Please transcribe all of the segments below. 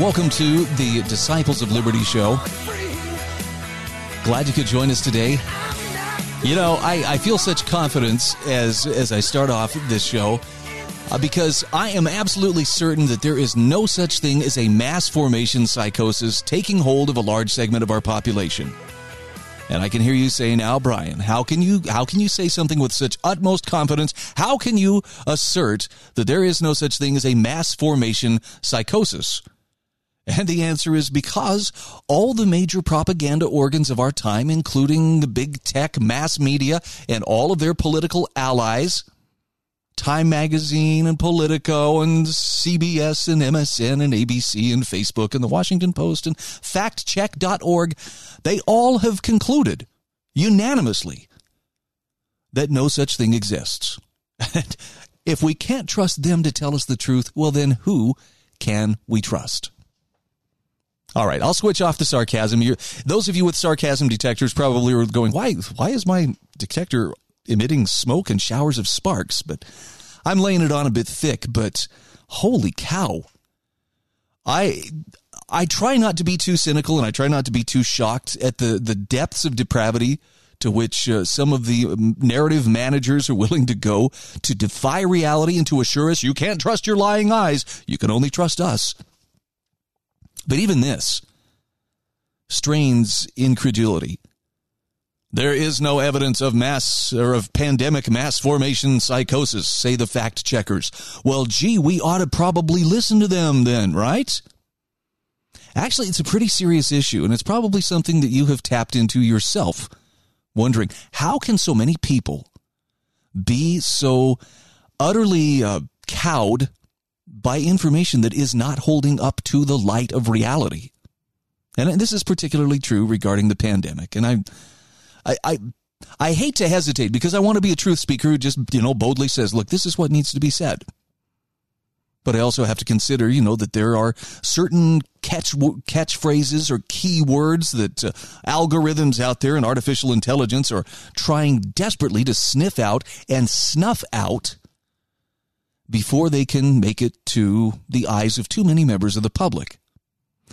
Welcome to the Disciples of Liberty show. Glad you could join us today. You know, I, I feel such confidence as as I start off this show uh, because I am absolutely certain that there is no such thing as a mass formation psychosis taking hold of a large segment of our population. And I can hear you say now, Brian, how can you how can you say something with such utmost confidence? How can you assert that there is no such thing as a mass formation psychosis? And the answer is because all the major propaganda organs of our time, including the big tech, mass media, and all of their political allies, Time Magazine and Politico and CBS and MSN and ABC and Facebook and the Washington Post and factcheck.org, they all have concluded unanimously that no such thing exists. And if we can't trust them to tell us the truth, well, then who can we trust? All right, I'll switch off the sarcasm. You're, those of you with sarcasm detectors probably are going, "Why? Why is my detector emitting smoke and showers of sparks?" But I'm laying it on a bit thick. But holy cow! I I try not to be too cynical, and I try not to be too shocked at the the depths of depravity to which uh, some of the narrative managers are willing to go to defy reality and to assure us you can't trust your lying eyes. You can only trust us. But even this strains incredulity. There is no evidence of mass or of pandemic mass formation psychosis, say the fact checkers. Well, gee, we ought to probably listen to them then, right? Actually, it's a pretty serious issue, and it's probably something that you have tapped into yourself, wondering how can so many people be so utterly uh, cowed by information that is not holding up to the light of reality. And this is particularly true regarding the pandemic. And I, I, I, I hate to hesitate because I want to be a truth speaker who just, you know, boldly says, look, this is what needs to be said. But I also have to consider, you know, that there are certain catch catchphrases or key words that uh, algorithms out there and artificial intelligence are trying desperately to sniff out and snuff out before they can make it to the eyes of too many members of the public.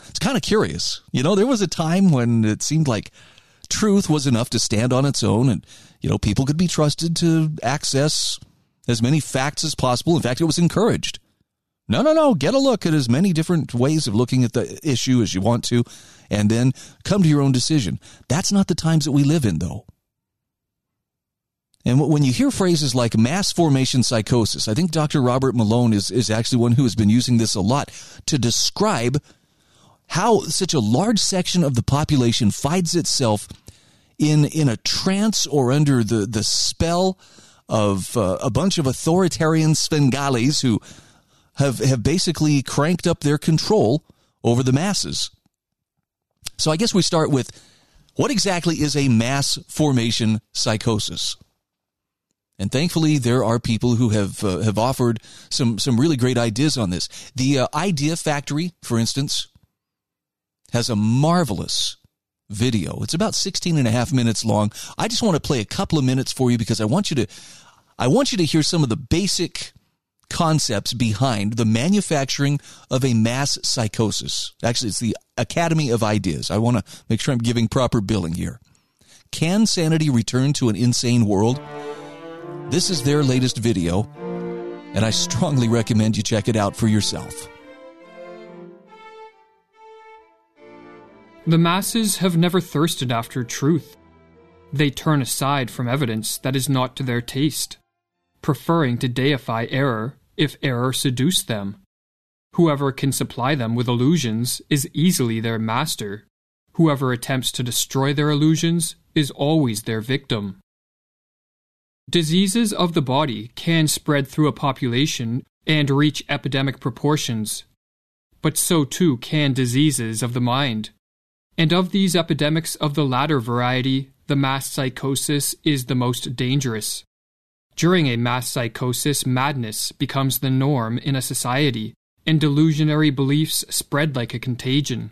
It's kind of curious. You know, there was a time when it seemed like truth was enough to stand on its own and, you know, people could be trusted to access as many facts as possible. In fact, it was encouraged. No, no, no. Get a look at as many different ways of looking at the issue as you want to, and then come to your own decision. That's not the times that we live in, though. And when you hear phrases like mass formation psychosis, I think Dr. Robert Malone is, is actually one who has been using this a lot to describe how such a large section of the population finds itself in, in a trance or under the, the spell of uh, a bunch of authoritarian Svengalis who have, have basically cranked up their control over the masses. So I guess we start with what exactly is a mass formation psychosis? And thankfully, there are people who have uh, have offered some some really great ideas on this. The uh, Idea Factory, for instance, has a marvelous video. It's about 16 and a half minutes long. I just want to play a couple of minutes for you because I want you to I want you to hear some of the basic concepts behind the manufacturing of a mass psychosis. Actually, it's the Academy of Ideas. I want to make sure I'm giving proper billing here. Can sanity return to an insane world? This is their latest video, and I strongly recommend you check it out for yourself. The masses have never thirsted after truth. They turn aside from evidence that is not to their taste, preferring to deify error if error seduce them. Whoever can supply them with illusions is easily their master. Whoever attempts to destroy their illusions is always their victim. Diseases of the body can spread through a population and reach epidemic proportions, but so too can diseases of the mind. And of these epidemics of the latter variety, the mass psychosis is the most dangerous. During a mass psychosis, madness becomes the norm in a society, and delusionary beliefs spread like a contagion.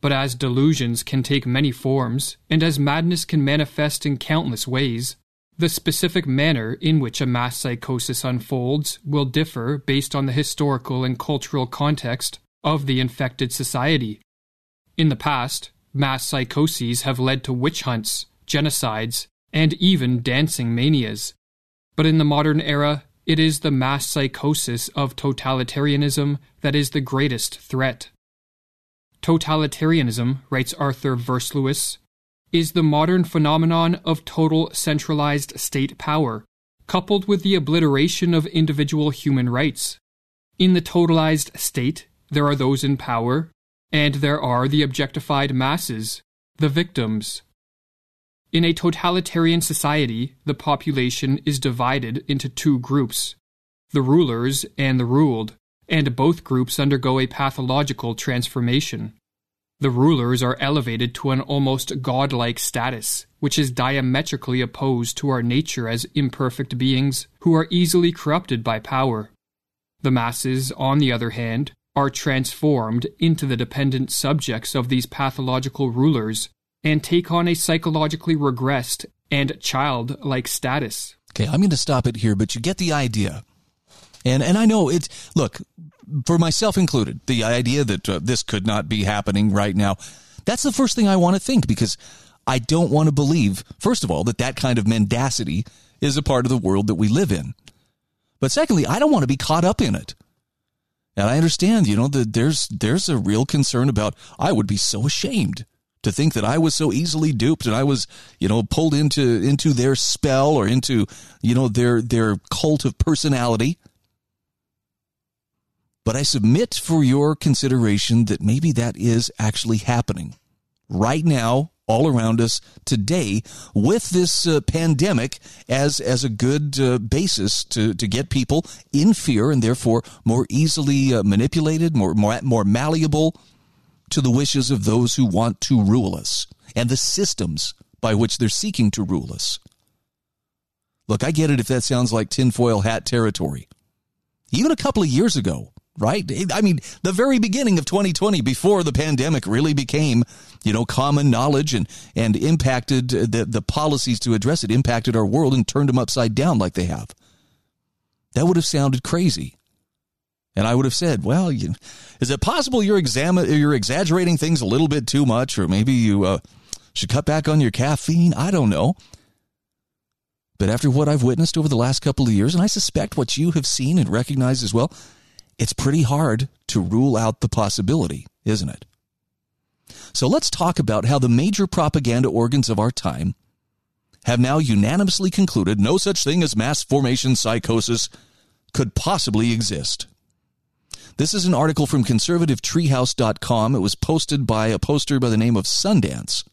But as delusions can take many forms, and as madness can manifest in countless ways, the specific manner in which a mass psychosis unfolds will differ based on the historical and cultural context of the infected society. In the past, Mass psychoses have led to witch hunts, genocides, and even dancing manias. But in the modern era, it is the mass psychosis of totalitarianism that is the greatest threat. Totalitarianism, writes Arthur Versluis, is the modern phenomenon of total centralized state power, coupled with the obliteration of individual human rights. In the totalized state, there are those in power and there are the objectified masses, the victims. In a totalitarian society, the population is divided into two groups the rulers and the ruled, and both groups undergo a pathological transformation. The rulers are elevated to an almost godlike status, which is diametrically opposed to our nature as imperfect beings who are easily corrupted by power. The masses, on the other hand, are transformed into the dependent subjects of these pathological rulers and take on a psychologically regressed and childlike status. Okay, I'm going to stop it here, but you get the idea. And and I know it's look for myself included, the idea that uh, this could not be happening right now. That's the first thing I want to think because I don't want to believe, first of all, that that kind of mendacity is a part of the world that we live in. But secondly, I don't want to be caught up in it. And I understand, you know, that there's there's a real concern about I would be so ashamed to think that I was so easily duped and I was, you know, pulled into into their spell or into, you know, their their cult of personality. But I submit for your consideration that maybe that is actually happening right now all around us today with this uh, pandemic as as a good uh, basis to to get people in fear and therefore more easily uh, manipulated, more, more more malleable to the wishes of those who want to rule us and the systems by which they're seeking to rule us. Look, I get it if that sounds like tinfoil hat territory. Even a couple of years ago, right? I mean, the very beginning of 2020, before the pandemic really became, you know, common knowledge and, and impacted the, the policies to address it, impacted our world and turned them upside down like they have. That would have sounded crazy. And I would have said, well, you, is it possible you're, exam- you're exaggerating things a little bit too much, or maybe you uh, should cut back on your caffeine? I don't know. But after what I've witnessed over the last couple of years, and I suspect what you have seen and recognized as well, it's pretty hard to rule out the possibility, isn't it? So let's talk about how the major propaganda organs of our time have now unanimously concluded no such thing as mass formation psychosis could possibly exist. This is an article from conservativetreehouse.com. It was posted by a poster by the name of Sundance.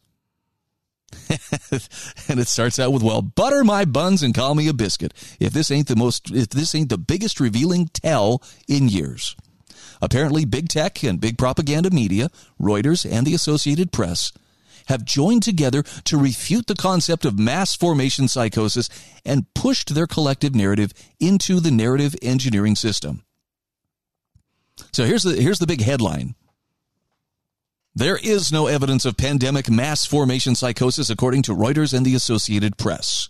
and it starts out with, well, butter my buns and call me a biscuit. If this ain't the most, if this ain't the biggest revealing tell in years. Apparently, big tech and big propaganda media, Reuters and the Associated Press, have joined together to refute the concept of mass formation psychosis and pushed their collective narrative into the narrative engineering system. So here's the here's the big headline. There is no evidence of pandemic mass formation psychosis, according to Reuters and the Associated Press.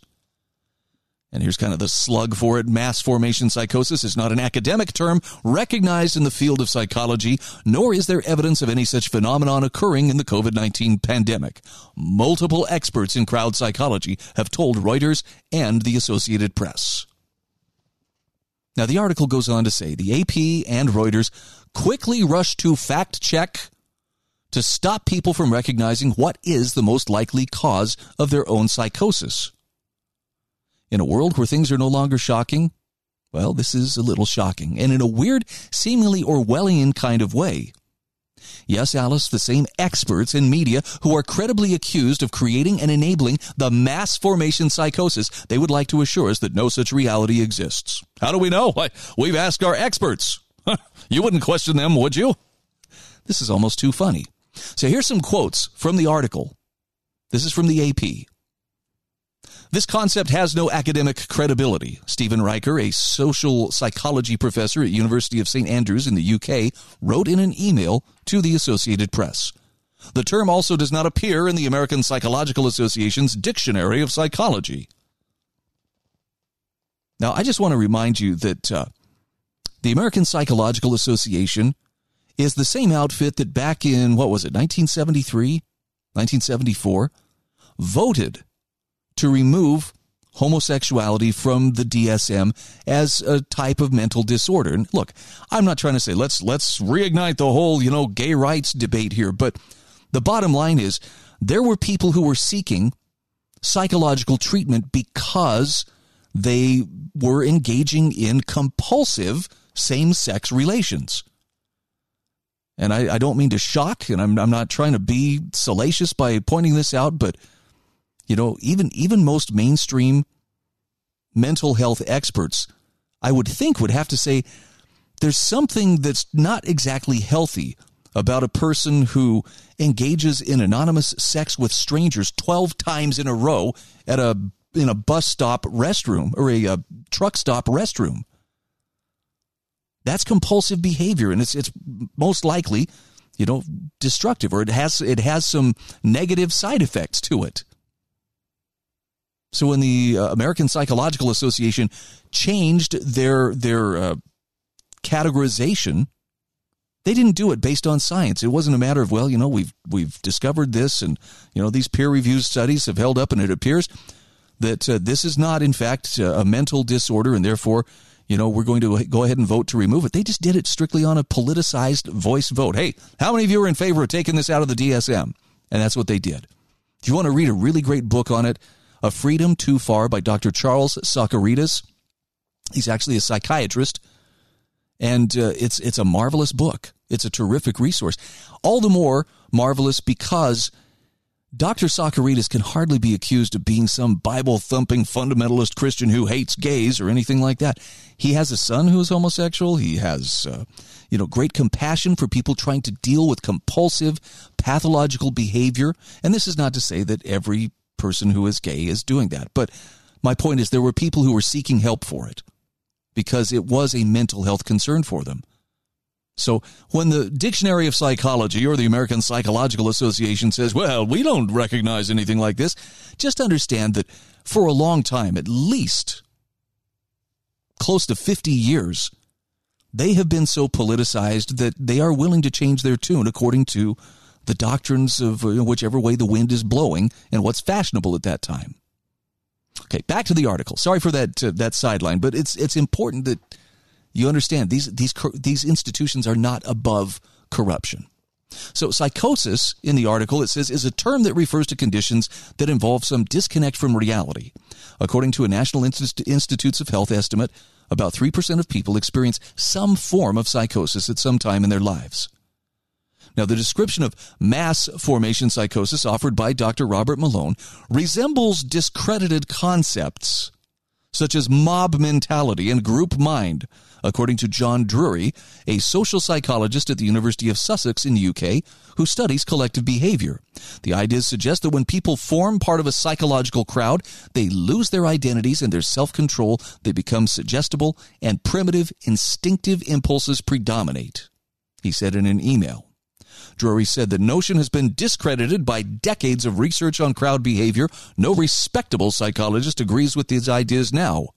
And here's kind of the slug for it. Mass formation psychosis is not an academic term recognized in the field of psychology, nor is there evidence of any such phenomenon occurring in the COVID 19 pandemic. Multiple experts in crowd psychology have told Reuters and the Associated Press. Now, the article goes on to say the AP and Reuters quickly rushed to fact check to stop people from recognizing what is the most likely cause of their own psychosis. In a world where things are no longer shocking, well, this is a little shocking, and in a weird, seemingly Orwellian kind of way. Yes, Alice, the same experts in media who are credibly accused of creating and enabling the mass formation psychosis, they would like to assure us that no such reality exists. How do we know? We've asked our experts. you wouldn't question them, would you? This is almost too funny. So here's some quotes from the article. This is from the AP. This concept has no academic credibility. Stephen Reicher, a social psychology professor at University of St Andrews in the UK, wrote in an email to the Associated Press. The term also does not appear in the American Psychological Association's Dictionary of Psychology. Now, I just want to remind you that uh, the American Psychological Association is the same outfit that back in, what was it, 1973, 1974, voted to remove homosexuality from the DSM as a type of mental disorder. And look, I'm not trying to say let's let's reignite the whole, you know, gay rights debate here, but the bottom line is there were people who were seeking psychological treatment because they were engaging in compulsive same-sex relations. And I, I don't mean to shock, and I'm, I'm not trying to be salacious by pointing this out, but you know, even even most mainstream mental health experts, I would think would have to say there's something that's not exactly healthy about a person who engages in anonymous sex with strangers 12 times in a row at a in a bus stop restroom or a, a truck stop restroom. That's compulsive behavior and it's it's most likely, you know, destructive or it has it has some negative side effects to it. So when the uh, American Psychological Association changed their their uh, categorization, they didn't do it based on science. It wasn't a matter of well, you know, we've we've discovered this, and you know these peer reviewed studies have held up, and it appears that uh, this is not, in fact, uh, a mental disorder, and therefore, you know, we're going to go ahead and vote to remove it. They just did it strictly on a politicized voice vote. Hey, how many of you are in favor of taking this out of the DSM? And that's what they did. If you want to read a really great book on it, a Freedom Too Far by Dr. Charles Socarides. He's actually a psychiatrist, and uh, it's it's a marvelous book. It's a terrific resource. All the more marvelous because Dr. Socarides can hardly be accused of being some Bible thumping fundamentalist Christian who hates gays or anything like that. He has a son who is homosexual. He has, uh, you know, great compassion for people trying to deal with compulsive pathological behavior. And this is not to say that every person who is gay is doing that. But my point is, there were people who were seeking help for it because it was a mental health concern for them. So when the Dictionary of Psychology or the American Psychological Association says, well, we don't recognize anything like this, just understand that for a long time, at least close to 50 years, they have been so politicized that they are willing to change their tune according to the doctrines of whichever way the wind is blowing and what's fashionable at that time. Okay, back to the article. Sorry for that uh, that sideline, but it's it's important that you understand these these these institutions are not above corruption. So psychosis in the article it says is a term that refers to conditions that involve some disconnect from reality. According to a National Institutes of Health estimate, about 3% of people experience some form of psychosis at some time in their lives. Now, the description of mass formation psychosis offered by Dr. Robert Malone resembles discredited concepts such as mob mentality and group mind, according to John Drury, a social psychologist at the University of Sussex in the UK who studies collective behavior. The ideas suggest that when people form part of a psychological crowd, they lose their identities and their self control, they become suggestible, and primitive, instinctive impulses predominate. He said in an email. Drury said the notion has been discredited by decades of research on crowd behavior. No respectable psychologist agrees with these ideas now.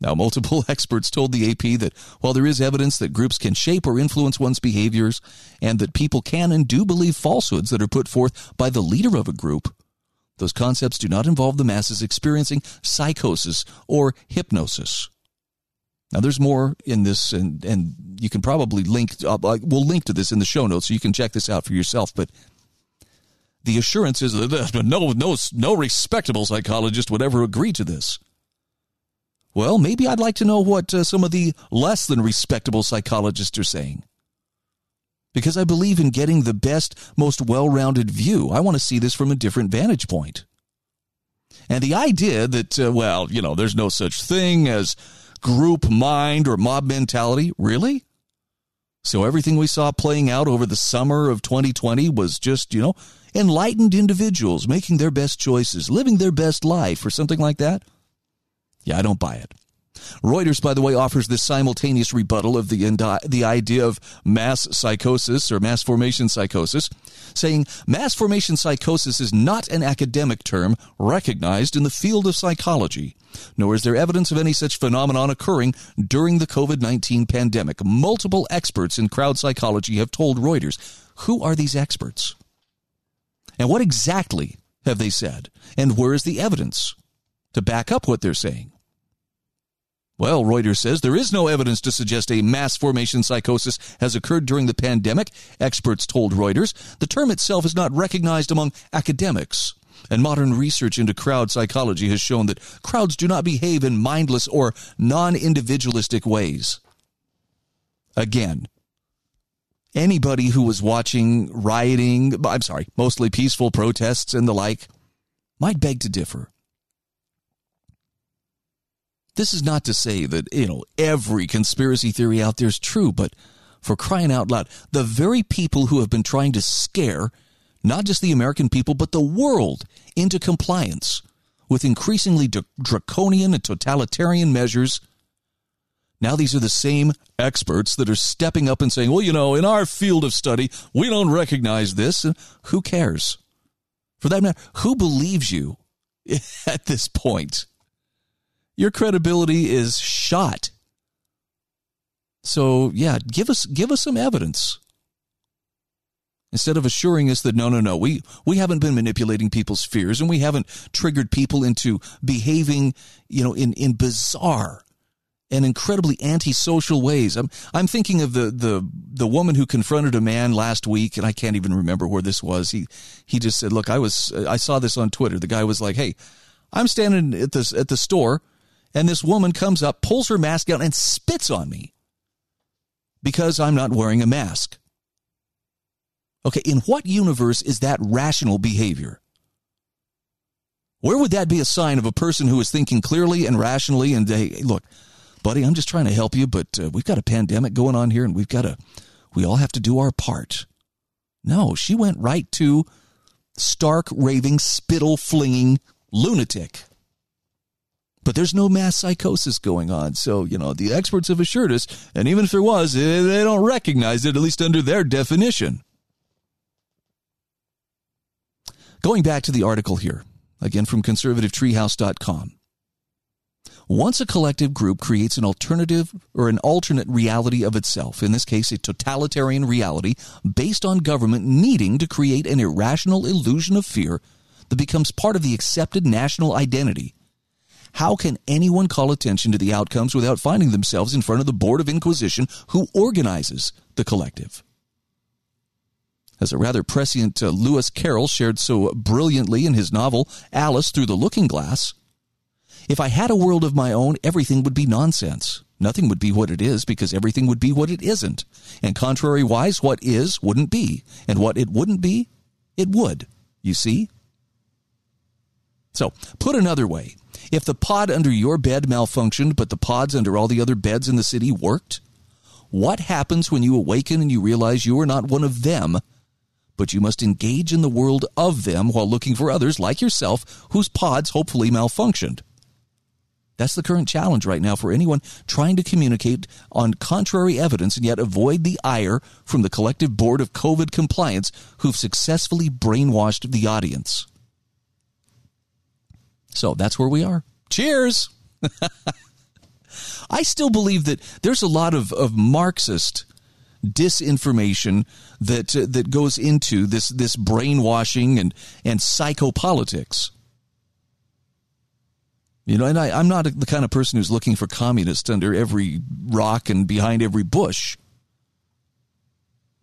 Now, multiple experts told the AP that while there is evidence that groups can shape or influence one's behaviors, and that people can and do believe falsehoods that are put forth by the leader of a group, those concepts do not involve the masses experiencing psychosis or hypnosis. Now, there's more in this, and, and you can probably link, uh, we'll link to this in the show notes so you can check this out for yourself. But the assurance is that no, no, no respectable psychologist would ever agree to this. Well, maybe I'd like to know what uh, some of the less than respectable psychologists are saying. Because I believe in getting the best, most well rounded view. I want to see this from a different vantage point. And the idea that, uh, well, you know, there's no such thing as group mind or mob mentality, really? So everything we saw playing out over the summer of 2020 was just, you know, enlightened individuals making their best choices, living their best life, or something like that? Yeah, I don't buy it. Reuters, by the way, offers this simultaneous rebuttal of the, the idea of mass psychosis or mass formation psychosis, saying mass formation psychosis is not an academic term recognized in the field of psychology, nor is there evidence of any such phenomenon occurring during the COVID 19 pandemic. Multiple experts in crowd psychology have told Reuters. Who are these experts? And what exactly have they said? And where is the evidence to back up what they're saying? Well, Reuters says there is no evidence to suggest a mass formation psychosis has occurred during the pandemic, experts told Reuters. The term itself is not recognized among academics. And modern research into crowd psychology has shown that crowds do not behave in mindless or non individualistic ways. Again, anybody who was watching rioting, I'm sorry, mostly peaceful protests and the like, might beg to differ. This is not to say that, you know, every conspiracy theory out there is true, but for crying out loud, the very people who have been trying to scare not just the American people, but the world into compliance with increasingly draconian and totalitarian measures now these are the same experts that are stepping up and saying, well, you know, in our field of study, we don't recognize this. Who cares? For that matter, who believes you at this point? Your credibility is shot. So yeah, give us give us some evidence. Instead of assuring us that no, no, no, we, we haven't been manipulating people's fears and we haven't triggered people into behaving, you know, in, in bizarre and incredibly antisocial ways. I'm I'm thinking of the the the woman who confronted a man last week, and I can't even remember where this was. He he just said, "Look, I was I saw this on Twitter. The guy was like, "Hey, I'm standing at this at the store, and this woman comes up, pulls her mask down, and spits on me because I'm not wearing a mask." Okay, in what universe is that rational behavior? Where would that be a sign of a person who is thinking clearly and rationally and hey, look, buddy, I'm just trying to help you, but uh, we've got a pandemic going on here and we've got to, we all have to do our part. No, she went right to stark, raving, spittle flinging lunatic. But there's no mass psychosis going on. So, you know, the experts have assured us, and even if there was, eh, they don't recognize it, at least under their definition. Going back to the article here, again from conservativetreehouse.com. Once a collective group creates an alternative or an alternate reality of itself, in this case, a totalitarian reality based on government needing to create an irrational illusion of fear that becomes part of the accepted national identity, how can anyone call attention to the outcomes without finding themselves in front of the Board of Inquisition who organizes the collective? As a rather prescient uh, Lewis Carroll shared so brilliantly in his novel Alice Through the Looking Glass, if I had a world of my own, everything would be nonsense. Nothing would be what it is because everything would be what it isn't. And contrariwise, what is wouldn't be. And what it wouldn't be, it would. You see? So, put another way, if the pod under your bed malfunctioned, but the pods under all the other beds in the city worked, what happens when you awaken and you realize you are not one of them, but you must engage in the world of them while looking for others like yourself whose pods hopefully malfunctioned? That's the current challenge right now for anyone trying to communicate on contrary evidence and yet avoid the ire from the collective board of COVID compliance who've successfully brainwashed the audience. So that's where we are. Cheers! I still believe that there's a lot of, of Marxist disinformation that uh, that goes into this this brainwashing and and psychopolitics. You know, and I, I'm not the kind of person who's looking for communists under every rock and behind every bush.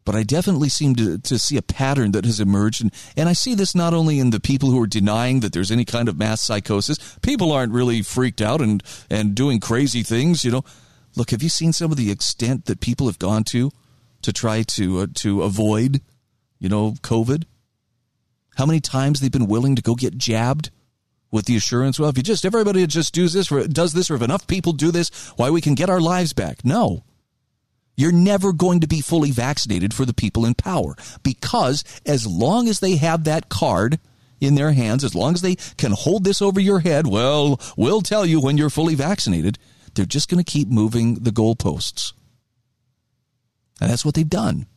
But I definitely seem to, to see a pattern that has emerged. And, and I see this not only in the people who are denying that there's any kind of mass psychosis. People aren't really freaked out and, and doing crazy things, you know. Look, have you seen some of the extent that people have gone to to try to uh, to avoid, you know, COVID? How many times they've been willing to go get jabbed? with the assurance, well, if you just everybody just does this, or does this, or if enough people do this, why we can get our lives back. No. You're never going to be fully vaccinated for the people in power because as long as they have that card in their hands, as long as they can hold this over your head, well, we'll tell you when you're fully vaccinated. They're just going to keep moving the goalposts. And that's what they've done.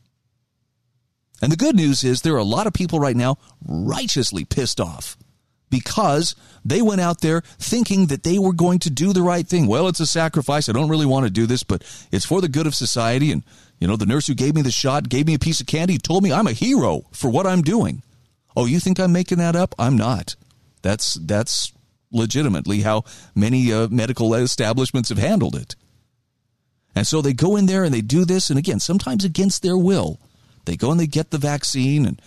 And the good news is there are a lot of people right now righteously pissed off because they went out there thinking that they were going to do the right thing. Well, it's a sacrifice. I don't really want to do this, but it's for the good of society. And, you know, the nurse who gave me the shot gave me a piece of candy, told me I'm a hero for what I'm doing. Oh, you think I'm making that up? I'm not. That's, that's legitimately how many uh, medical establishments have handled it. And so they go in there and they do this. And again, sometimes against their will. They go and they get the vaccine and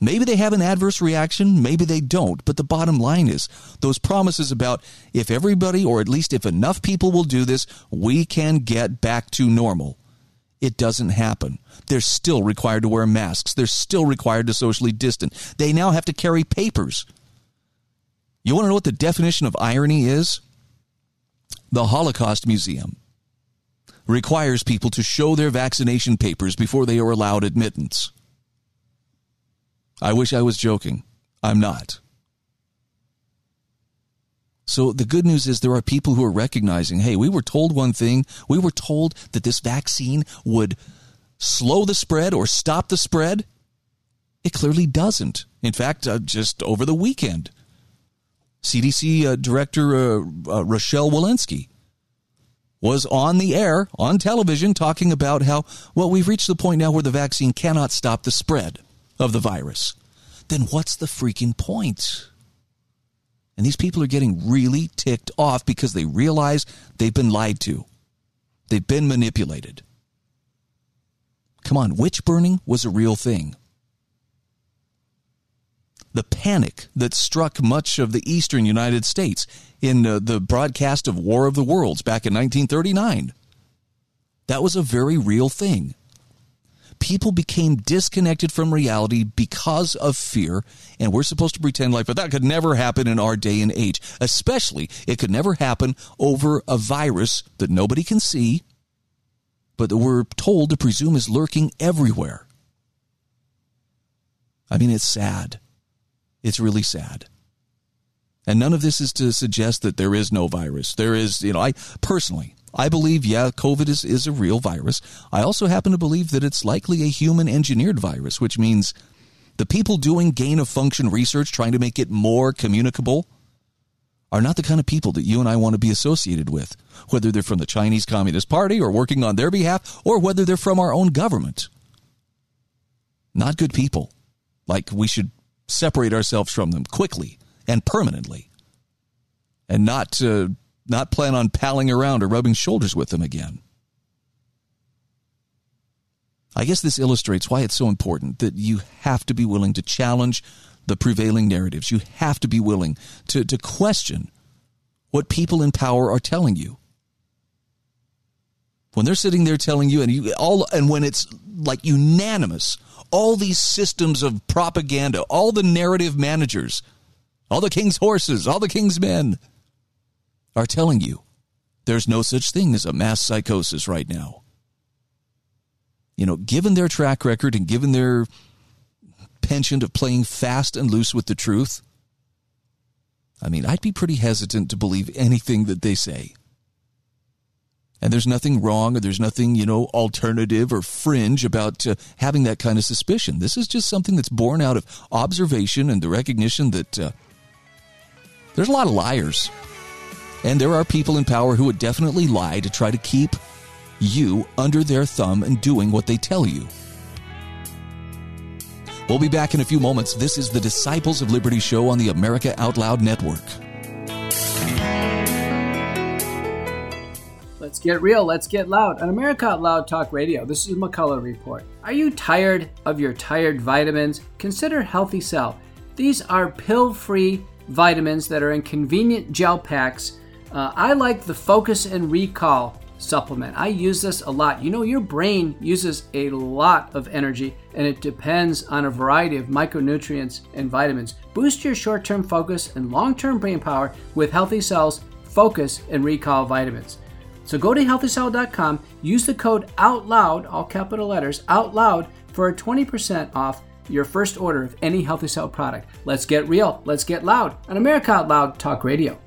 Maybe they have an adverse reaction, maybe they don't, but the bottom line is those promises about if everybody, or at least if enough people will do this, we can get back to normal. It doesn't happen. They're still required to wear masks. They're still required to socially distance. They now have to carry papers. You want to know what the definition of irony is? The Holocaust Museum requires people to show their vaccination papers before they are allowed admittance. I wish I was joking. I'm not. So the good news is there are people who are recognizing, hey, we were told one thing. We were told that this vaccine would slow the spread or stop the spread. It clearly doesn't. In fact, uh, just over the weekend, CDC uh, Director uh, uh, Rochelle Walensky was on the air, on television, talking about how, well, we've reached the point now where the vaccine cannot stop the spread of the virus, then what's the freaking point? And these people are getting really ticked off because they realize they've been lied to. They've been manipulated. Come on, witch burning was a real thing. The panic that struck much of the eastern United States in uh, the broadcast of War of the Worlds back in 1939. That was a very real thing people became disconnected from reality because of fear, and we're supposed to pretend like, but that could never happen in our day and age. Especially, it could never happen over a virus that nobody can see, but that we're told to presume is lurking everywhere. I mean, it's sad. It's really sad. And none of this is to suggest that there is no virus. There is, you know, I personally, I believe, yeah, COVID is, is a real virus. I also happen to believe that it's likely a human engineered virus, which means the people doing gain of function research, trying to make it more communicable, are not the kind of people that you and I want to be associated with, whether they're from the Chinese Communist Party or working on their behalf, or whether they're from our own government. Not good people. Like we should separate ourselves from them quickly and permanently and not uh, not plan on palling around or rubbing shoulders with them again. I guess this illustrates why it's so important that you have to be willing to challenge the prevailing narratives. You have to be willing to, to question what people in power are telling you. When they're sitting there telling you, and you all, and when it's like unanimous, all these systems of propaganda, all the narrative managers, all the king's horses, all the king's men, are telling you there's no such thing as a mass psychosis right now. You know, given their track record and given their penchant of playing fast and loose with the truth, I mean, I'd be pretty hesitant to believe anything that they say. And there's nothing wrong or there's nothing, you know, alternative or fringe about uh, having that kind of suspicion. This is just something that's born out of observation and the recognition that uh, there's a lot of liars and there are people in power who would definitely lie to try to keep you under their thumb and doing what they tell you. We'll be back in a few moments. This is the Disciples of Liberty show on the America Out Loud Network. Let's get real, let's get loud. On America Out Loud Talk Radio, this is McCullough Report. Are you tired of your tired vitamins? Consider Healthy Cell. These are pill free vitamins that are in convenient gel packs. Uh, I like the Focus and Recall supplement. I use this a lot. You know, your brain uses a lot of energy and it depends on a variety of micronutrients and vitamins. Boost your short term focus and long term brain power with Healthy Cells Focus and Recall vitamins. So go to healthycell.com, use the code OUTLOUD, all capital letters, OUTLOUD, for a 20% off your first order of any Healthy Cell product. Let's get real, let's get loud on America Out Loud Talk Radio.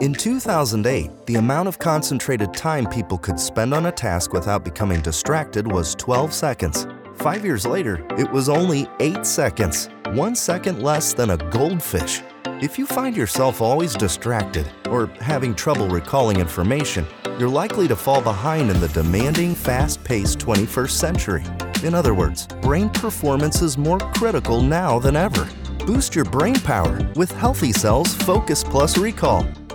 In 2008, the amount of concentrated time people could spend on a task without becoming distracted was 12 seconds. Five years later, it was only 8 seconds, one second less than a goldfish. If you find yourself always distracted or having trouble recalling information, you're likely to fall behind in the demanding, fast paced 21st century. In other words, brain performance is more critical now than ever. Boost your brain power with Healthy Cells Focus Plus Recall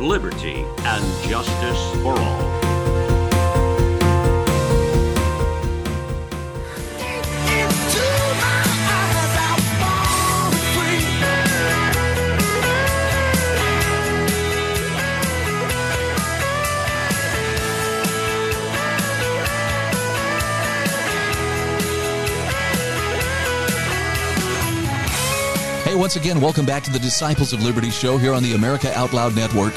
liberty, and justice for all. Once again, welcome back to the Disciples of Liberty show here on the America Out Loud Network.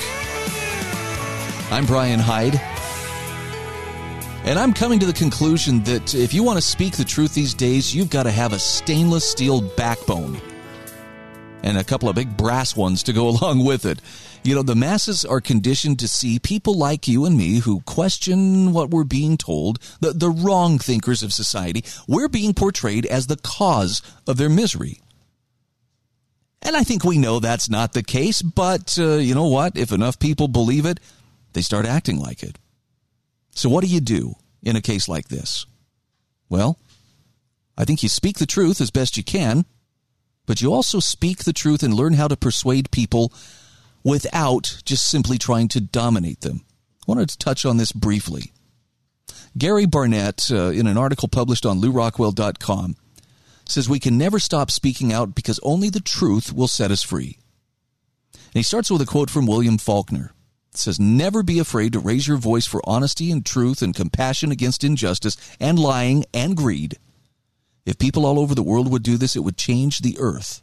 I'm Brian Hyde. And I'm coming to the conclusion that if you want to speak the truth these days, you've got to have a stainless steel backbone and a couple of big brass ones to go along with it. You know, the masses are conditioned to see people like you and me who question what we're being told, the, the wrong thinkers of society. We're being portrayed as the cause of their misery. And I think we know that's not the case, but uh, you know what? If enough people believe it, they start acting like it. So, what do you do in a case like this? Well, I think you speak the truth as best you can, but you also speak the truth and learn how to persuade people without just simply trying to dominate them. I wanted to touch on this briefly. Gary Barnett, uh, in an article published on lewrockwell.com, says we can never stop speaking out because only the truth will set us free. And he starts with a quote from William Faulkner. It says, Never be afraid to raise your voice for honesty and truth and compassion against injustice and lying and greed. If people all over the world would do this, it would change the earth.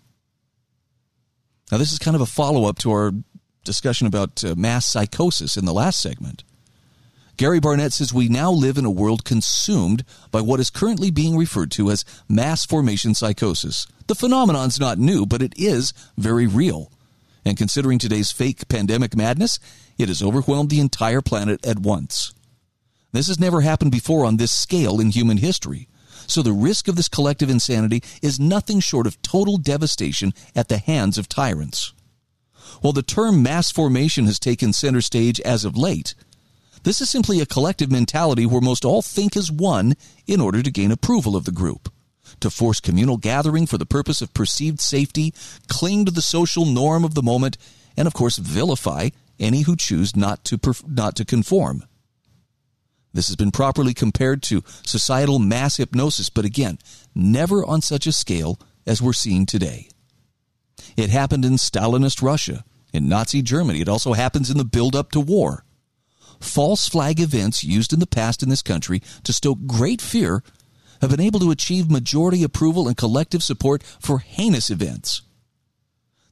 Now, this is kind of a follow up to our discussion about uh, mass psychosis in the last segment. Gary Barnett says we now live in a world consumed by what is currently being referred to as mass formation psychosis. The phenomenon's not new, but it is very real. And considering today's fake pandemic madness, it has overwhelmed the entire planet at once. This has never happened before on this scale in human history. So the risk of this collective insanity is nothing short of total devastation at the hands of tyrants. While the term mass formation has taken center stage as of late, this is simply a collective mentality where most all think as one in order to gain approval of the group. To force communal gathering for the purpose of perceived safety, cling to the social norm of the moment, and of course vilify any who choose not to, perf- not to conform. This has been properly compared to societal mass hypnosis, but again, never on such a scale as we're seeing today. It happened in Stalinist Russia In Nazi Germany, it also happens in the build up to war. False flag events used in the past in this country to stoke great fear have been able to achieve majority approval and collective support for heinous events.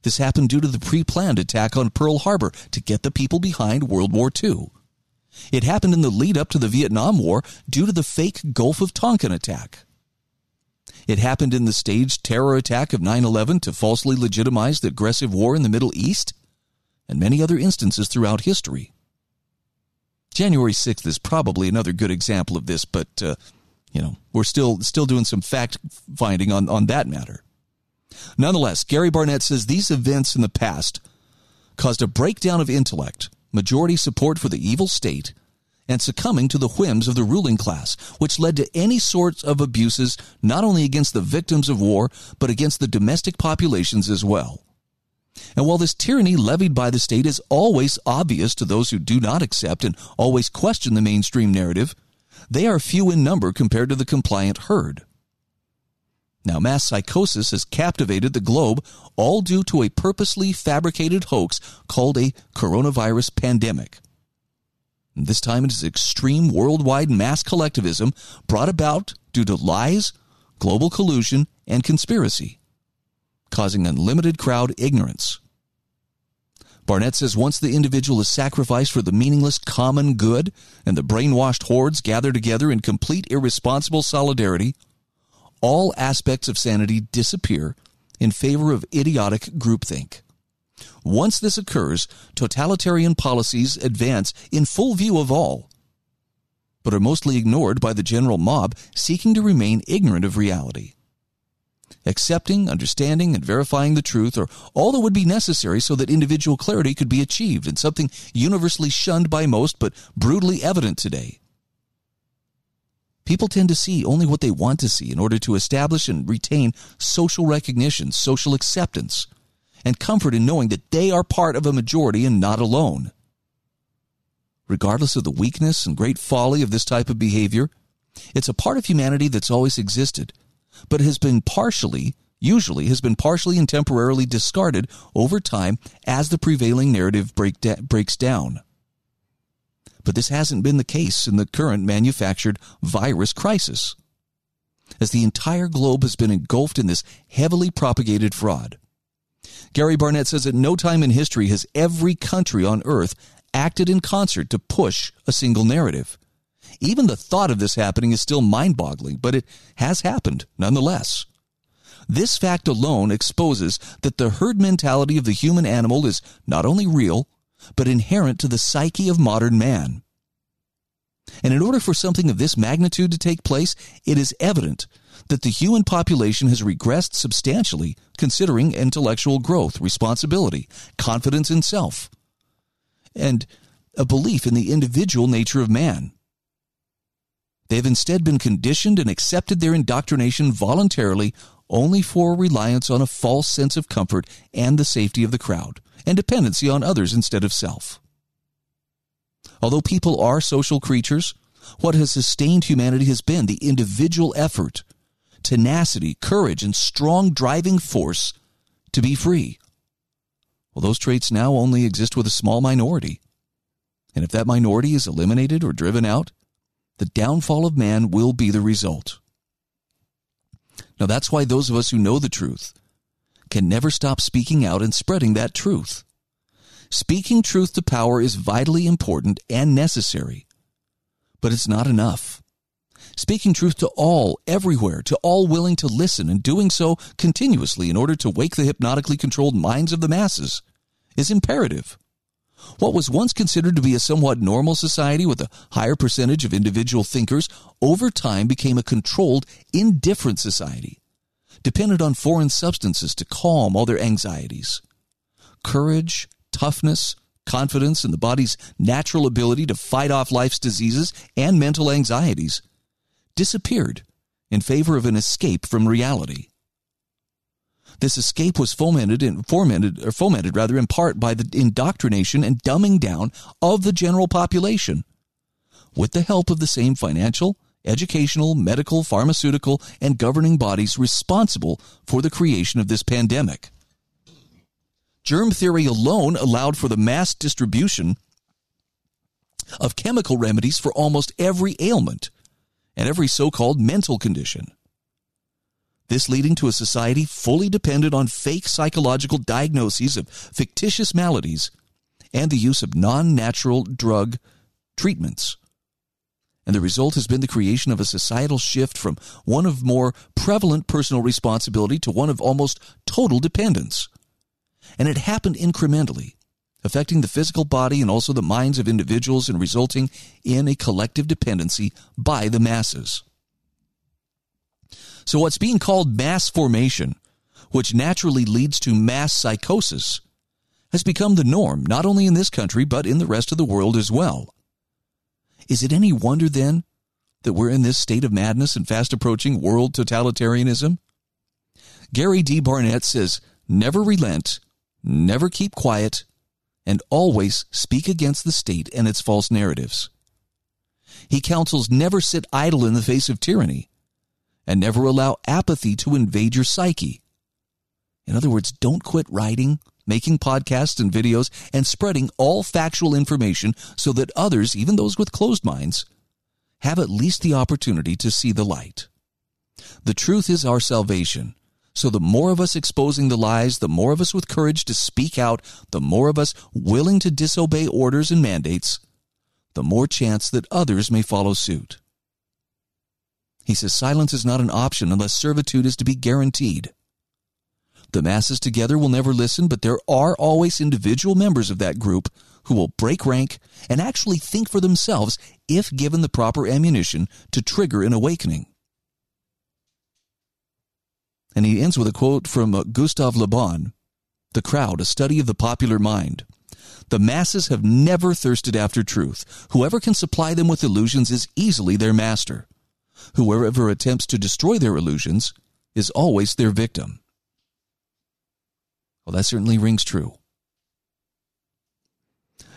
This happened due to the pre planned attack on Pearl Harbor to get the people behind World War II. It happened in the lead up to the Vietnam War due to the fake Gulf of Tonkin attack. It happened in the staged terror attack of 9 11 to falsely legitimize the aggressive war in the Middle East, and many other instances throughout history. January 6th is probably another good example of this, but, uh, you know, we're still, still doing some fact finding on, on that matter. Nonetheless, Gary Barnett says these events in the past caused a breakdown of intellect, majority support for the evil state, and succumbing to the whims of the ruling class, which led to any sorts of abuses not only against the victims of war, but against the domestic populations as well. And while this tyranny levied by the state is always obvious to those who do not accept and always question the mainstream narrative, they are few in number compared to the compliant herd. Now, mass psychosis has captivated the globe, all due to a purposely fabricated hoax called a coronavirus pandemic. This time it is extreme worldwide mass collectivism brought about due to lies, global collusion, and conspiracy, causing unlimited crowd ignorance. Barnett says once the individual is sacrificed for the meaningless common good and the brainwashed hordes gather together in complete irresponsible solidarity, all aspects of sanity disappear in favor of idiotic groupthink. Once this occurs, totalitarian policies advance in full view of all, but are mostly ignored by the general mob seeking to remain ignorant of reality. Accepting, understanding, and verifying the truth are all that would be necessary so that individual clarity could be achieved and something universally shunned by most but brutally evident today People tend to see only what they want to see in order to establish and retain social recognition, social acceptance, and comfort in knowing that they are part of a majority and not alone. Regardless of the weakness and great folly of this type of behavior, it's a part of humanity that's always existed, but has been partially, usually has been partially and temporarily discarded over time as the prevailing narrative break da- breaks down. But this hasn't been the case in the current manufactured virus crisis, as the entire globe has been engulfed in this heavily propagated fraud. Gary Barnett says at no time in history has every country on earth acted in concert to push a single narrative. Even the thought of this happening is still mind boggling, but it has happened nonetheless. This fact alone exposes that the herd mentality of the human animal is not only real, but inherent to the psyche of modern man. And in order for something of this magnitude to take place, it is evident that the human population has regressed substantially considering intellectual growth, responsibility, confidence in self, and a belief in the individual nature of man. They have instead been conditioned and accepted their indoctrination voluntarily only for reliance on a false sense of comfort and the safety of the crowd and dependency on others instead of self. Although people are social creatures, what has sustained humanity has been the individual effort, tenacity, courage, and strong driving force to be free. Well, those traits now only exist with a small minority. And if that minority is eliminated or driven out, the downfall of man will be the result. Now, that's why those of us who know the truth can never stop speaking out and spreading that truth. Speaking truth to power is vitally important and necessary, but it's not enough. Speaking truth to all, everywhere, to all willing to listen, and doing so continuously in order to wake the hypnotically controlled minds of the masses is imperative. What was once considered to be a somewhat normal society with a higher percentage of individual thinkers over time became a controlled, indifferent society dependent on foreign substances to calm all their anxieties. Courage, toughness, confidence in the body's natural ability to fight off life's diseases and mental anxieties disappeared in favor of an escape from reality. This escape was fomented and fomented or fomented rather in part by the indoctrination and dumbing down of the general population with the help of the same financial educational, medical, pharmaceutical, and governing bodies responsible for the creation of this pandemic. Germ theory alone allowed for the mass distribution of chemical remedies for almost every ailment and every so called mental condition. This leading to a society fully dependent on fake psychological diagnoses of fictitious maladies and the use of non natural drug treatments. And the result has been the creation of a societal shift from one of more prevalent personal responsibility to one of almost total dependence. And it happened incrementally, affecting the physical body and also the minds of individuals and resulting in a collective dependency by the masses. So, what's being called mass formation, which naturally leads to mass psychosis, has become the norm, not only in this country, but in the rest of the world as well. Is it any wonder then that we're in this state of madness and fast approaching world totalitarianism? Gary D. Barnett says, never relent, never keep quiet, and always speak against the state and its false narratives. He counsels never sit idle in the face of tyranny and never allow apathy to invade your psyche. In other words, don't quit writing, making podcasts and videos, and spreading all factual information so that others, even those with closed minds, have at least the opportunity to see the light. The truth is our salvation. So the more of us exposing the lies, the more of us with courage to speak out, the more of us willing to disobey orders and mandates, the more chance that others may follow suit. He says silence is not an option unless servitude is to be guaranteed. The masses together will never listen, but there are always individual members of that group who will break rank and actually think for themselves if given the proper ammunition to trigger an awakening. And he ends with a quote from uh, Gustave Le Bon The crowd, a study of the popular mind. The masses have never thirsted after truth. Whoever can supply them with illusions is easily their master. Whoever attempts to destroy their illusions is always their victim. Well, that certainly rings true.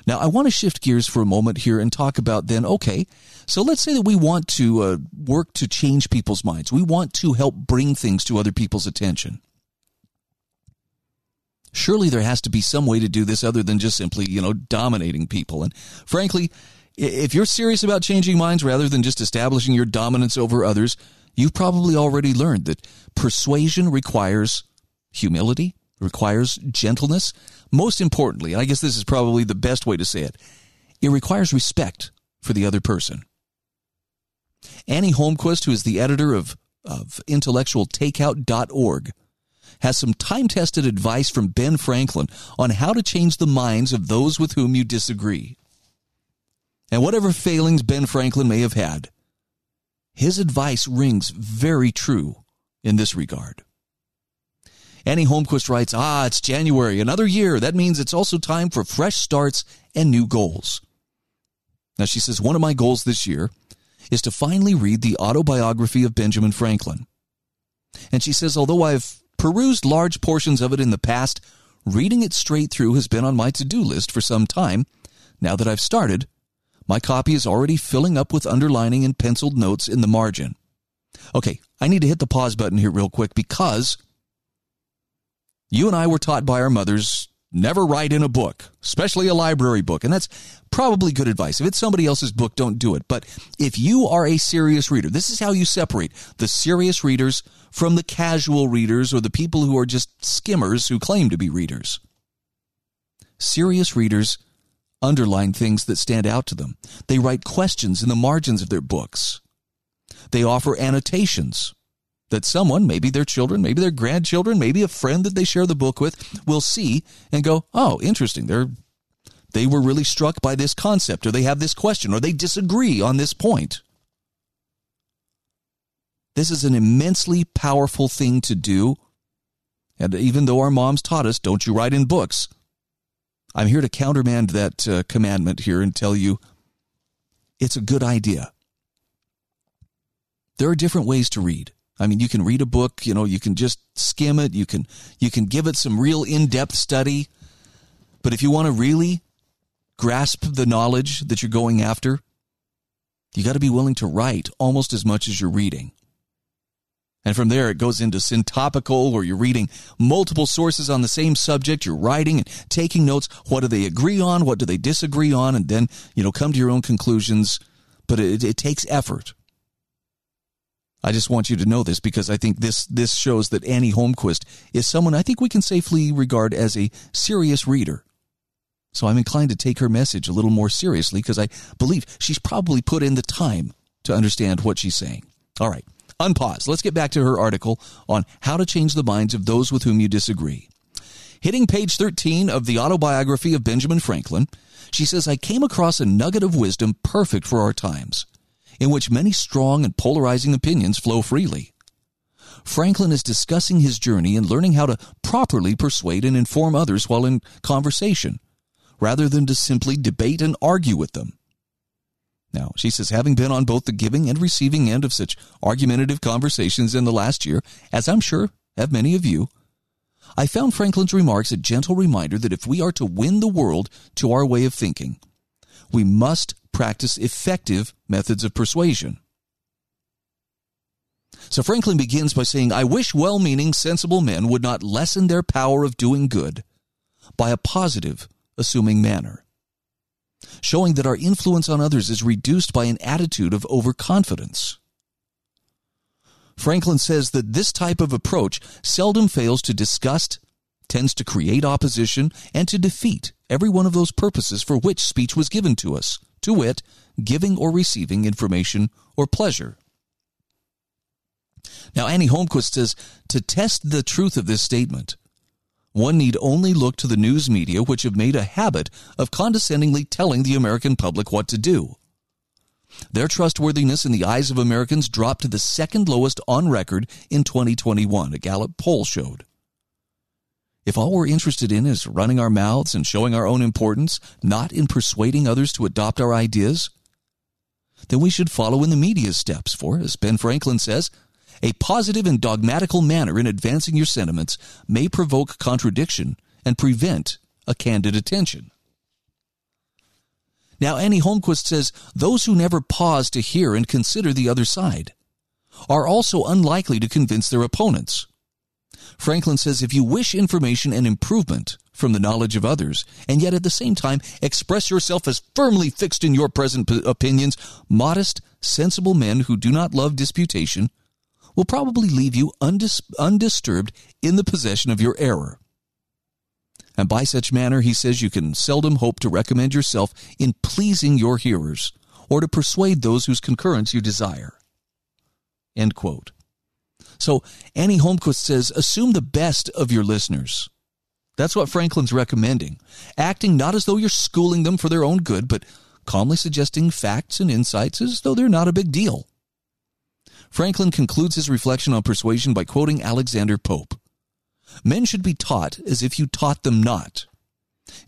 Now, I want to shift gears for a moment here and talk about then, okay, so let's say that we want to uh, work to change people's minds. We want to help bring things to other people's attention. Surely there has to be some way to do this other than just simply, you know, dominating people. And frankly, if you're serious about changing minds rather than just establishing your dominance over others, you've probably already learned that persuasion requires humility, requires gentleness. Most importantly, and I guess this is probably the best way to say it, it requires respect for the other person. Annie Holmquist, who is the editor of, of intellectualtakeout.org, has some time tested advice from Ben Franklin on how to change the minds of those with whom you disagree. And whatever failings Ben Franklin may have had, his advice rings very true in this regard. Annie Holmquist writes, Ah, it's January, another year. That means it's also time for fresh starts and new goals. Now, she says, one of my goals this year is to finally read the autobiography of Benjamin Franklin. And she says, although I've perused large portions of it in the past, reading it straight through has been on my to do list for some time. Now that I've started, my copy is already filling up with underlining and penciled notes in the margin. Okay, I need to hit the pause button here real quick because you and I were taught by our mothers never write in a book, especially a library book. And that's probably good advice. If it's somebody else's book, don't do it. But if you are a serious reader, this is how you separate the serious readers from the casual readers or the people who are just skimmers who claim to be readers. Serious readers underline things that stand out to them. They write questions in the margins of their books. They offer annotations that someone, maybe their children, maybe their grandchildren, maybe a friend that they share the book with, will see and go, "Oh, interesting. They're they were really struck by this concept or they have this question or they disagree on this point." This is an immensely powerful thing to do. And even though our moms taught us, don't you write in books, I'm here to countermand that uh, commandment here and tell you it's a good idea. There are different ways to read. I mean, you can read a book, you know, you can just skim it, you can you can give it some real in-depth study. But if you want to really grasp the knowledge that you're going after, you got to be willing to write almost as much as you're reading. And from there, it goes into syntopical, where you're reading multiple sources on the same subject. You're writing and taking notes. What do they agree on? What do they disagree on? And then, you know, come to your own conclusions. But it, it takes effort. I just want you to know this because I think this, this shows that Annie Holmquist is someone I think we can safely regard as a serious reader. So I'm inclined to take her message a little more seriously because I believe she's probably put in the time to understand what she's saying. All right. Unpause. Let's get back to her article on how to change the minds of those with whom you disagree. Hitting page 13 of the autobiography of Benjamin Franklin, she says, I came across a nugget of wisdom perfect for our times, in which many strong and polarizing opinions flow freely. Franklin is discussing his journey and learning how to properly persuade and inform others while in conversation, rather than to simply debate and argue with them. Now, she says, having been on both the giving and receiving end of such argumentative conversations in the last year, as I'm sure have many of you, I found Franklin's remarks a gentle reminder that if we are to win the world to our way of thinking, we must practice effective methods of persuasion. So Franklin begins by saying, I wish well meaning, sensible men would not lessen their power of doing good by a positive, assuming manner showing that our influence on others is reduced by an attitude of overconfidence. Franklin says that this type of approach seldom fails to disgust, tends to create opposition, and to defeat every one of those purposes for which speech was given to us, to wit, giving or receiving information or pleasure. Now, Annie Holmquist says to test the truth of this statement, one need only look to the news media, which have made a habit of condescendingly telling the American public what to do. Their trustworthiness in the eyes of Americans dropped to the second lowest on record in 2021, a Gallup poll showed. If all we're interested in is running our mouths and showing our own importance, not in persuading others to adopt our ideas, then we should follow in the media's steps, for, as Ben Franklin says, a positive and dogmatical manner in advancing your sentiments may provoke contradiction and prevent a candid attention. Now, Annie Holmquist says those who never pause to hear and consider the other side are also unlikely to convince their opponents. Franklin says if you wish information and improvement from the knowledge of others, and yet at the same time express yourself as firmly fixed in your present opinions, modest, sensible men who do not love disputation will probably leave you undis- undisturbed in the possession of your error. And by such manner, he says, you can seldom hope to recommend yourself in pleasing your hearers or to persuade those whose concurrence you desire. End quote. So Annie Holmquist says, assume the best of your listeners. That's what Franklin's recommending, acting not as though you're schooling them for their own good, but calmly suggesting facts and insights as though they're not a big deal. Franklin concludes his reflection on persuasion by quoting Alexander Pope Men should be taught as if you taught them not,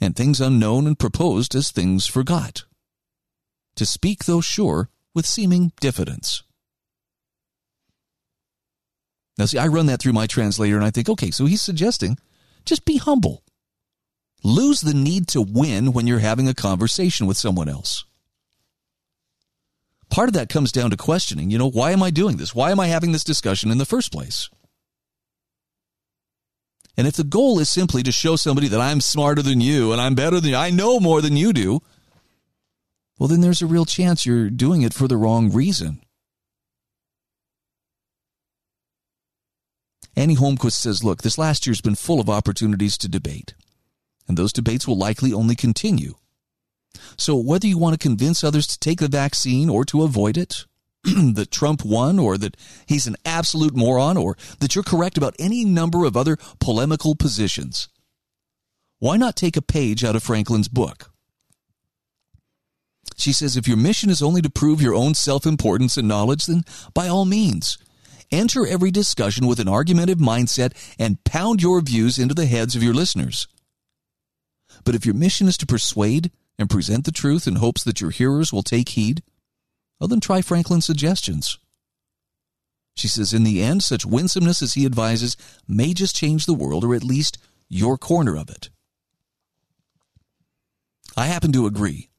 and things unknown and proposed as things forgot. To speak, though sure, with seeming diffidence. Now, see, I run that through my translator and I think, okay, so he's suggesting just be humble. Lose the need to win when you're having a conversation with someone else part of that comes down to questioning, you know, why am I doing this? Why am I having this discussion in the first place? And if the goal is simply to show somebody that I'm smarter than you and I'm better than you, I know more than you do, well, then there's a real chance you're doing it for the wrong reason. Annie Holmquist says, look, this last year's been full of opportunities to debate, and those debates will likely only continue. So, whether you want to convince others to take the vaccine or to avoid it, that Trump won, or that he's an absolute moron, or that you're correct about any number of other polemical positions, why not take a page out of Franklin's book? She says if your mission is only to prove your own self importance and knowledge, then by all means, enter every discussion with an argumentative mindset and pound your views into the heads of your listeners. But if your mission is to persuade, and present the truth in hopes that your hearers will take heed, well, then try Franklin's suggestions. She says, in the end, such winsomeness as he advises may just change the world, or at least your corner of it. I happen to agree.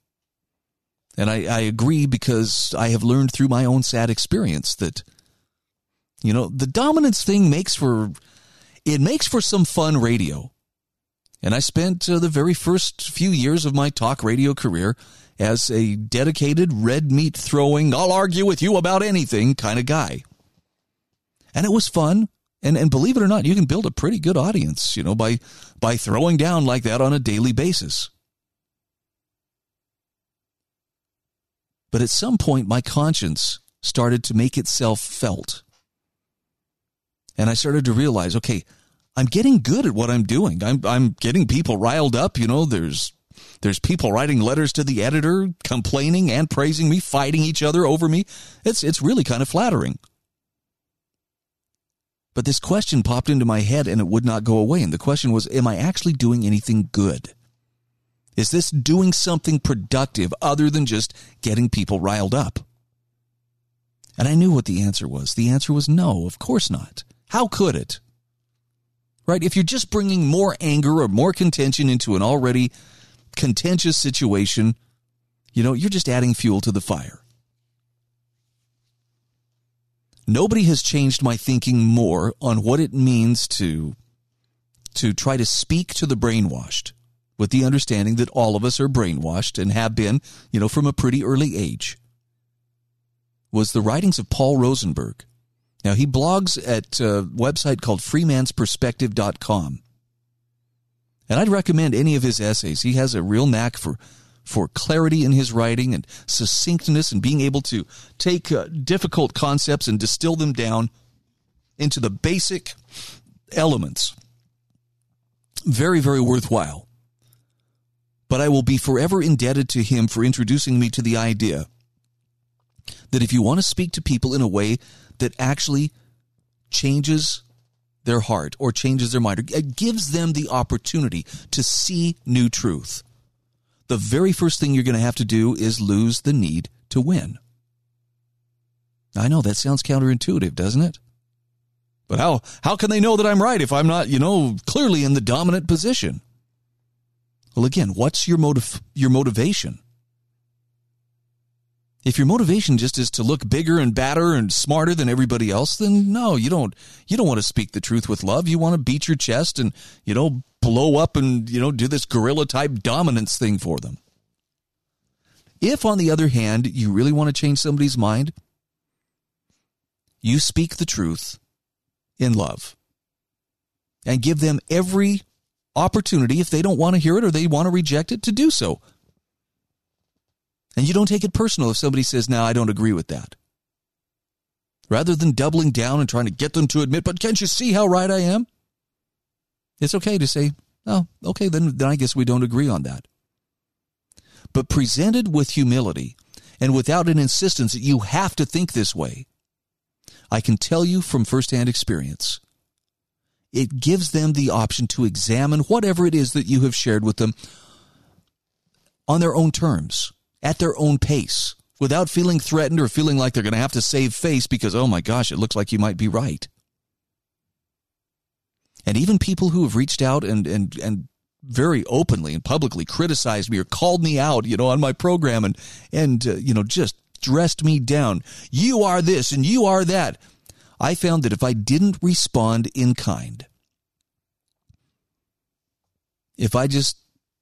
And I, I agree because I have learned through my own sad experience that You know, the dominance thing makes for it makes for some fun radio. And I spent uh, the very first few years of my talk radio career as a dedicated red meat throwing, I'll argue with you about anything kind of guy. And it was fun. And, and believe it or not, you can build a pretty good audience, you know, by, by throwing down like that on a daily basis. But at some point, my conscience started to make itself felt. And I started to realize, okay, I'm getting good at what I'm doing. I'm, I'm getting people riled up. You know, there's, there's people writing letters to the editor, complaining and praising me, fighting each other over me. It's, it's really kind of flattering. But this question popped into my head and it would not go away. And the question was, am I actually doing anything good? Is this doing something productive other than just getting people riled up? And I knew what the answer was. The answer was no, of course not. How could it? Right? If you're just bringing more anger or more contention into an already contentious situation, you know, you're just adding fuel to the fire. Nobody has changed my thinking more on what it means to to try to speak to the brainwashed with the understanding that all of us are brainwashed and have been, you know, from a pretty early age. Was the writings of Paul Rosenberg. Now he blogs at a website called freemansperspective.com. And I'd recommend any of his essays. He has a real knack for for clarity in his writing and succinctness and being able to take uh, difficult concepts and distill them down into the basic elements. Very, very worthwhile. But I will be forever indebted to him for introducing me to the idea that if you want to speak to people in a way that actually changes their heart or changes their mind or gives them the opportunity to see new truth, the very first thing you're going to have to do is lose the need to win. I know that sounds counterintuitive, doesn't it? But how how can they know that I'm right if I'm not, you know, clearly in the dominant position? Well, again, what's your motive your motivation? If your motivation just is to look bigger and badder and smarter than everybody else, then no, you don't you don't want to speak the truth with love. You want to beat your chest and, you know, blow up and, you know, do this gorilla type dominance thing for them. If, on the other hand, you really want to change somebody's mind, you speak the truth in love and give them every opportunity, if they don't want to hear it or they want to reject it, to do so. And you don't take it personal if somebody says, Now, I don't agree with that. Rather than doubling down and trying to get them to admit, But can't you see how right I am? It's okay to say, oh, okay, then, then I guess we don't agree on that. But presented with humility and without an insistence that you have to think this way, I can tell you from firsthand experience, it gives them the option to examine whatever it is that you have shared with them on their own terms, at their own pace, without feeling threatened or feeling like they're going to have to save face because, oh my gosh, it looks like you might be right and even people who have reached out and and and very openly and publicly criticized me or called me out, you know, on my program and and uh, you know just dressed me down. You are this and you are that. I found that if I didn't respond in kind, if I just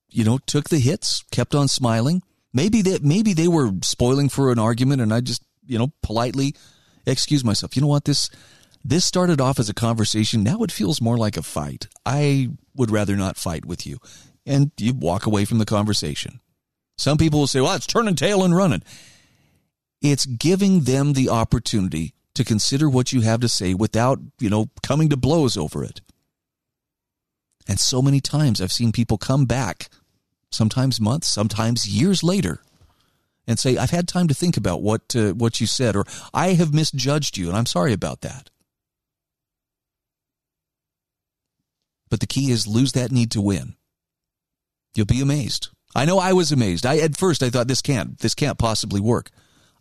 you know took the hits, kept on smiling, maybe that maybe they were spoiling for an argument and I just you know politely excuse myself. You know what this this started off as a conversation. Now it feels more like a fight. I would rather not fight with you. And you walk away from the conversation. Some people will say, well, it's turning tail and running. It's giving them the opportunity to consider what you have to say without, you know, coming to blows over it. And so many times I've seen people come back, sometimes months, sometimes years later, and say, "I've had time to think about what uh, what you said, or I have misjudged you, and I'm sorry about that." But the key is lose that need to win. You'll be amazed. I know I was amazed. I at first I thought this can't this can't possibly work.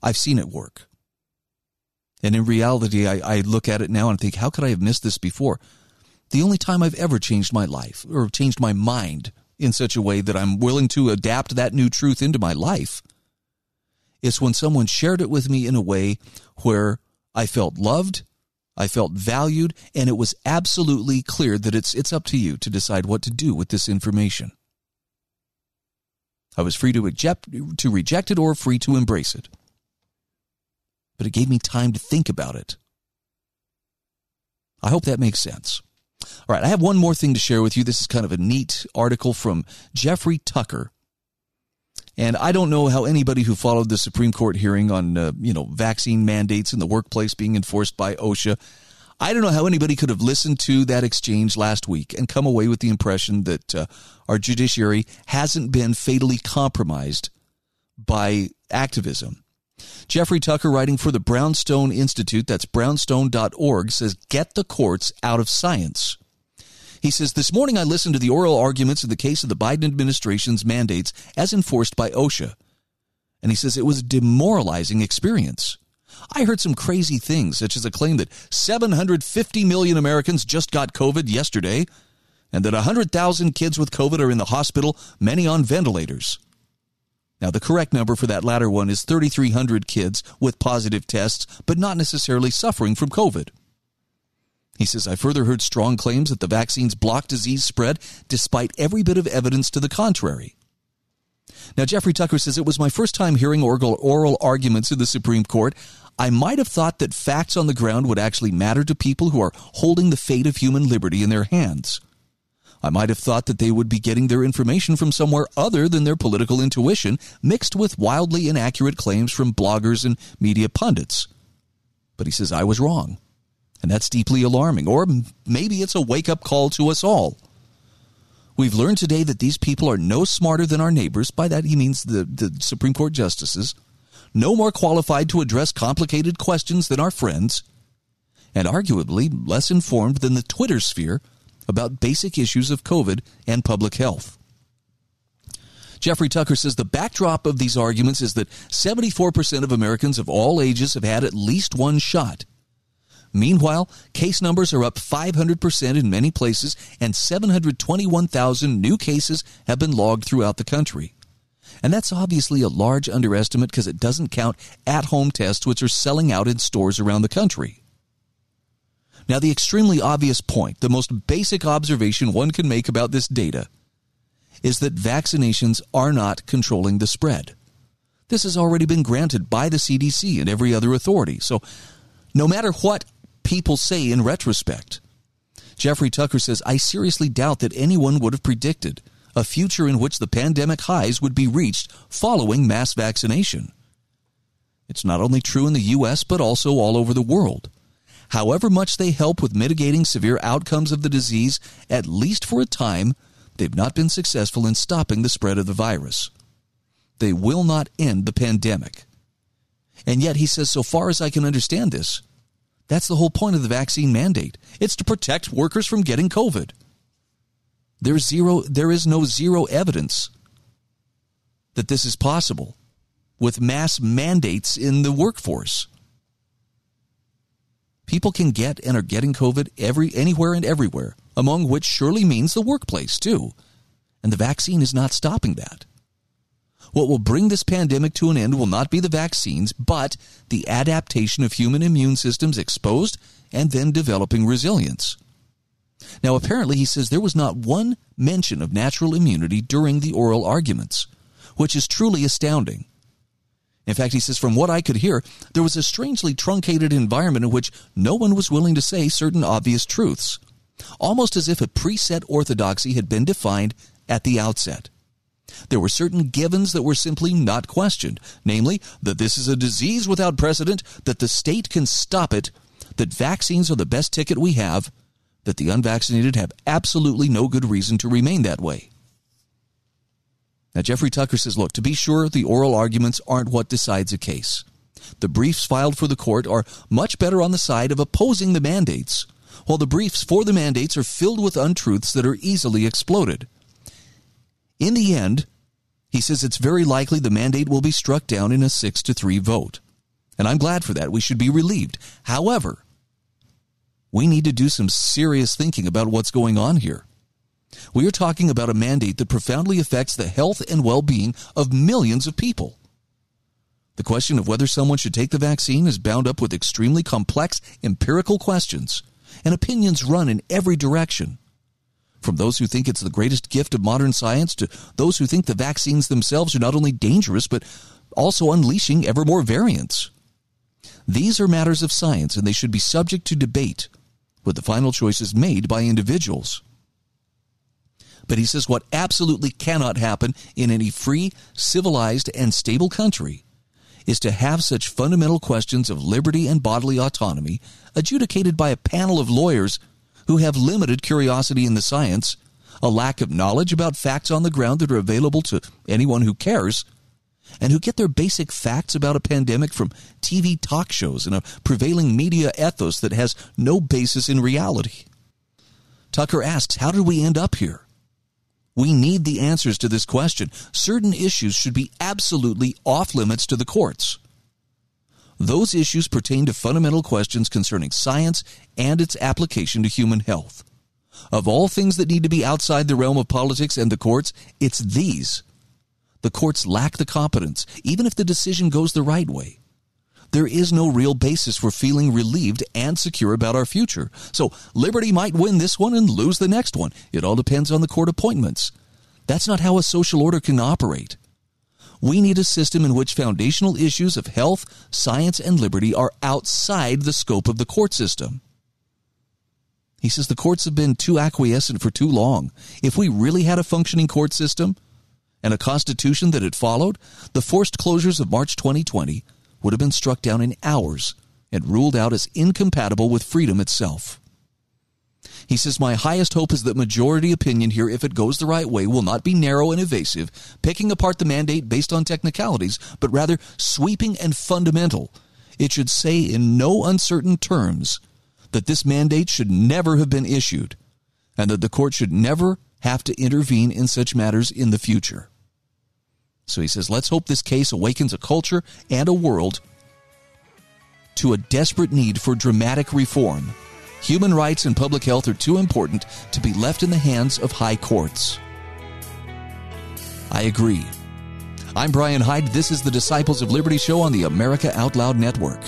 I've seen it work. And in reality, I, I look at it now and think, how could I have missed this before? The only time I've ever changed my life or changed my mind in such a way that I'm willing to adapt that new truth into my life It's when someone shared it with me in a way where I felt loved, I felt valued, and it was absolutely clear that it's, it's up to you to decide what to do with this information. I was free to reject, to reject it or free to embrace it. But it gave me time to think about it. I hope that makes sense. All right, I have one more thing to share with you. This is kind of a neat article from Jeffrey Tucker. And I don't know how anybody who followed the Supreme Court hearing on, uh, you know, vaccine mandates in the workplace being enforced by OSHA, I don't know how anybody could have listened to that exchange last week and come away with the impression that uh, our judiciary hasn't been fatally compromised by activism. Jeffrey Tucker, writing for the Brownstone Institute, that's brownstone.org, says, Get the courts out of science. He says, This morning I listened to the oral arguments in the case of the Biden administration's mandates as enforced by OSHA. And he says it was a demoralizing experience. I heard some crazy things, such as a claim that 750 million Americans just got COVID yesterday, and that 100,000 kids with COVID are in the hospital, many on ventilators. Now, the correct number for that latter one is 3,300 kids with positive tests, but not necessarily suffering from COVID. He says, I further heard strong claims that the vaccines block disease spread despite every bit of evidence to the contrary. Now, Jeffrey Tucker says, It was my first time hearing oral, oral arguments in the Supreme Court. I might have thought that facts on the ground would actually matter to people who are holding the fate of human liberty in their hands. I might have thought that they would be getting their information from somewhere other than their political intuition, mixed with wildly inaccurate claims from bloggers and media pundits. But he says, I was wrong. And that's deeply alarming. Or maybe it's a wake up call to us all. We've learned today that these people are no smarter than our neighbors. By that, he means the, the Supreme Court justices. No more qualified to address complicated questions than our friends. And arguably less informed than the Twitter sphere about basic issues of COVID and public health. Jeffrey Tucker says the backdrop of these arguments is that 74% of Americans of all ages have had at least one shot. Meanwhile, case numbers are up 500% in many places, and 721,000 new cases have been logged throughout the country. And that's obviously a large underestimate because it doesn't count at home tests, which are selling out in stores around the country. Now, the extremely obvious point, the most basic observation one can make about this data, is that vaccinations are not controlling the spread. This has already been granted by the CDC and every other authority. So, no matter what people say in retrospect, Jeffrey Tucker says, I seriously doubt that anyone would have predicted a future in which the pandemic highs would be reached following mass vaccination. It's not only true in the U.S., but also all over the world. However much they help with mitigating severe outcomes of the disease, at least for a time, they've not been successful in stopping the spread of the virus. They will not end the pandemic. And yet, he says, so far as I can understand this, that's the whole point of the vaccine mandate. It's to protect workers from getting COVID. There's zero, there is no zero evidence that this is possible with mass mandates in the workforce. People can get and are getting COVID every anywhere and everywhere, among which surely means the workplace too. And the vaccine is not stopping that. What will bring this pandemic to an end will not be the vaccines, but the adaptation of human immune systems exposed and then developing resilience. Now, apparently, he says there was not one mention of natural immunity during the oral arguments, which is truly astounding. In fact, he says, from what I could hear, there was a strangely truncated environment in which no one was willing to say certain obvious truths, almost as if a preset orthodoxy had been defined at the outset. There were certain givens that were simply not questioned, namely, that this is a disease without precedent, that the state can stop it, that vaccines are the best ticket we have, that the unvaccinated have absolutely no good reason to remain that way. Now, Jeffrey Tucker says, look, to be sure, the oral arguments aren't what decides a case. The briefs filed for the court are much better on the side of opposing the mandates, while the briefs for the mandates are filled with untruths that are easily exploded. In the end, he says it's very likely the mandate will be struck down in a 6 to 3 vote. And I'm glad for that. We should be relieved. However, we need to do some serious thinking about what's going on here. We are talking about a mandate that profoundly affects the health and well being of millions of people. The question of whether someone should take the vaccine is bound up with extremely complex empirical questions, and opinions run in every direction. From those who think it's the greatest gift of modern science to those who think the vaccines themselves are not only dangerous, but also unleashing ever more variants. These are matters of science, and they should be subject to debate, with the final choices made by individuals. But he says what absolutely cannot happen in any free, civilized, and stable country is to have such fundamental questions of liberty and bodily autonomy adjudicated by a panel of lawyers who have limited curiosity in the science, a lack of knowledge about facts on the ground that are available to anyone who cares, and who get their basic facts about a pandemic from TV talk shows and a prevailing media ethos that has no basis in reality. Tucker asks, How did we end up here? We need the answers to this question. Certain issues should be absolutely off limits to the courts. Those issues pertain to fundamental questions concerning science and its application to human health. Of all things that need to be outside the realm of politics and the courts, it's these. The courts lack the competence, even if the decision goes the right way. There is no real basis for feeling relieved and secure about our future. So Liberty might win this one and lose the next one. It all depends on the court appointments. That's not how a social order can operate. We need a system in which foundational issues of health, science, and liberty are outside the scope of the court system. He says the courts have been too acquiescent for too long. If we really had a functioning court system and a constitution that had followed, the forced closures of March 2020 would have been struck down in hours and ruled out as incompatible with freedom itself. He says, My highest hope is that majority opinion here, if it goes the right way, will not be narrow and evasive, picking apart the mandate based on technicalities, but rather sweeping and fundamental. It should say in no uncertain terms that this mandate should never have been issued, and that the court should never have to intervene in such matters in the future. So he says, let's hope this case awakens a culture and a world to a desperate need for dramatic reform. Human rights and public health are too important to be left in the hands of high courts. I agree. I'm Brian Hyde. This is the Disciples of Liberty show on the America Out Loud Network.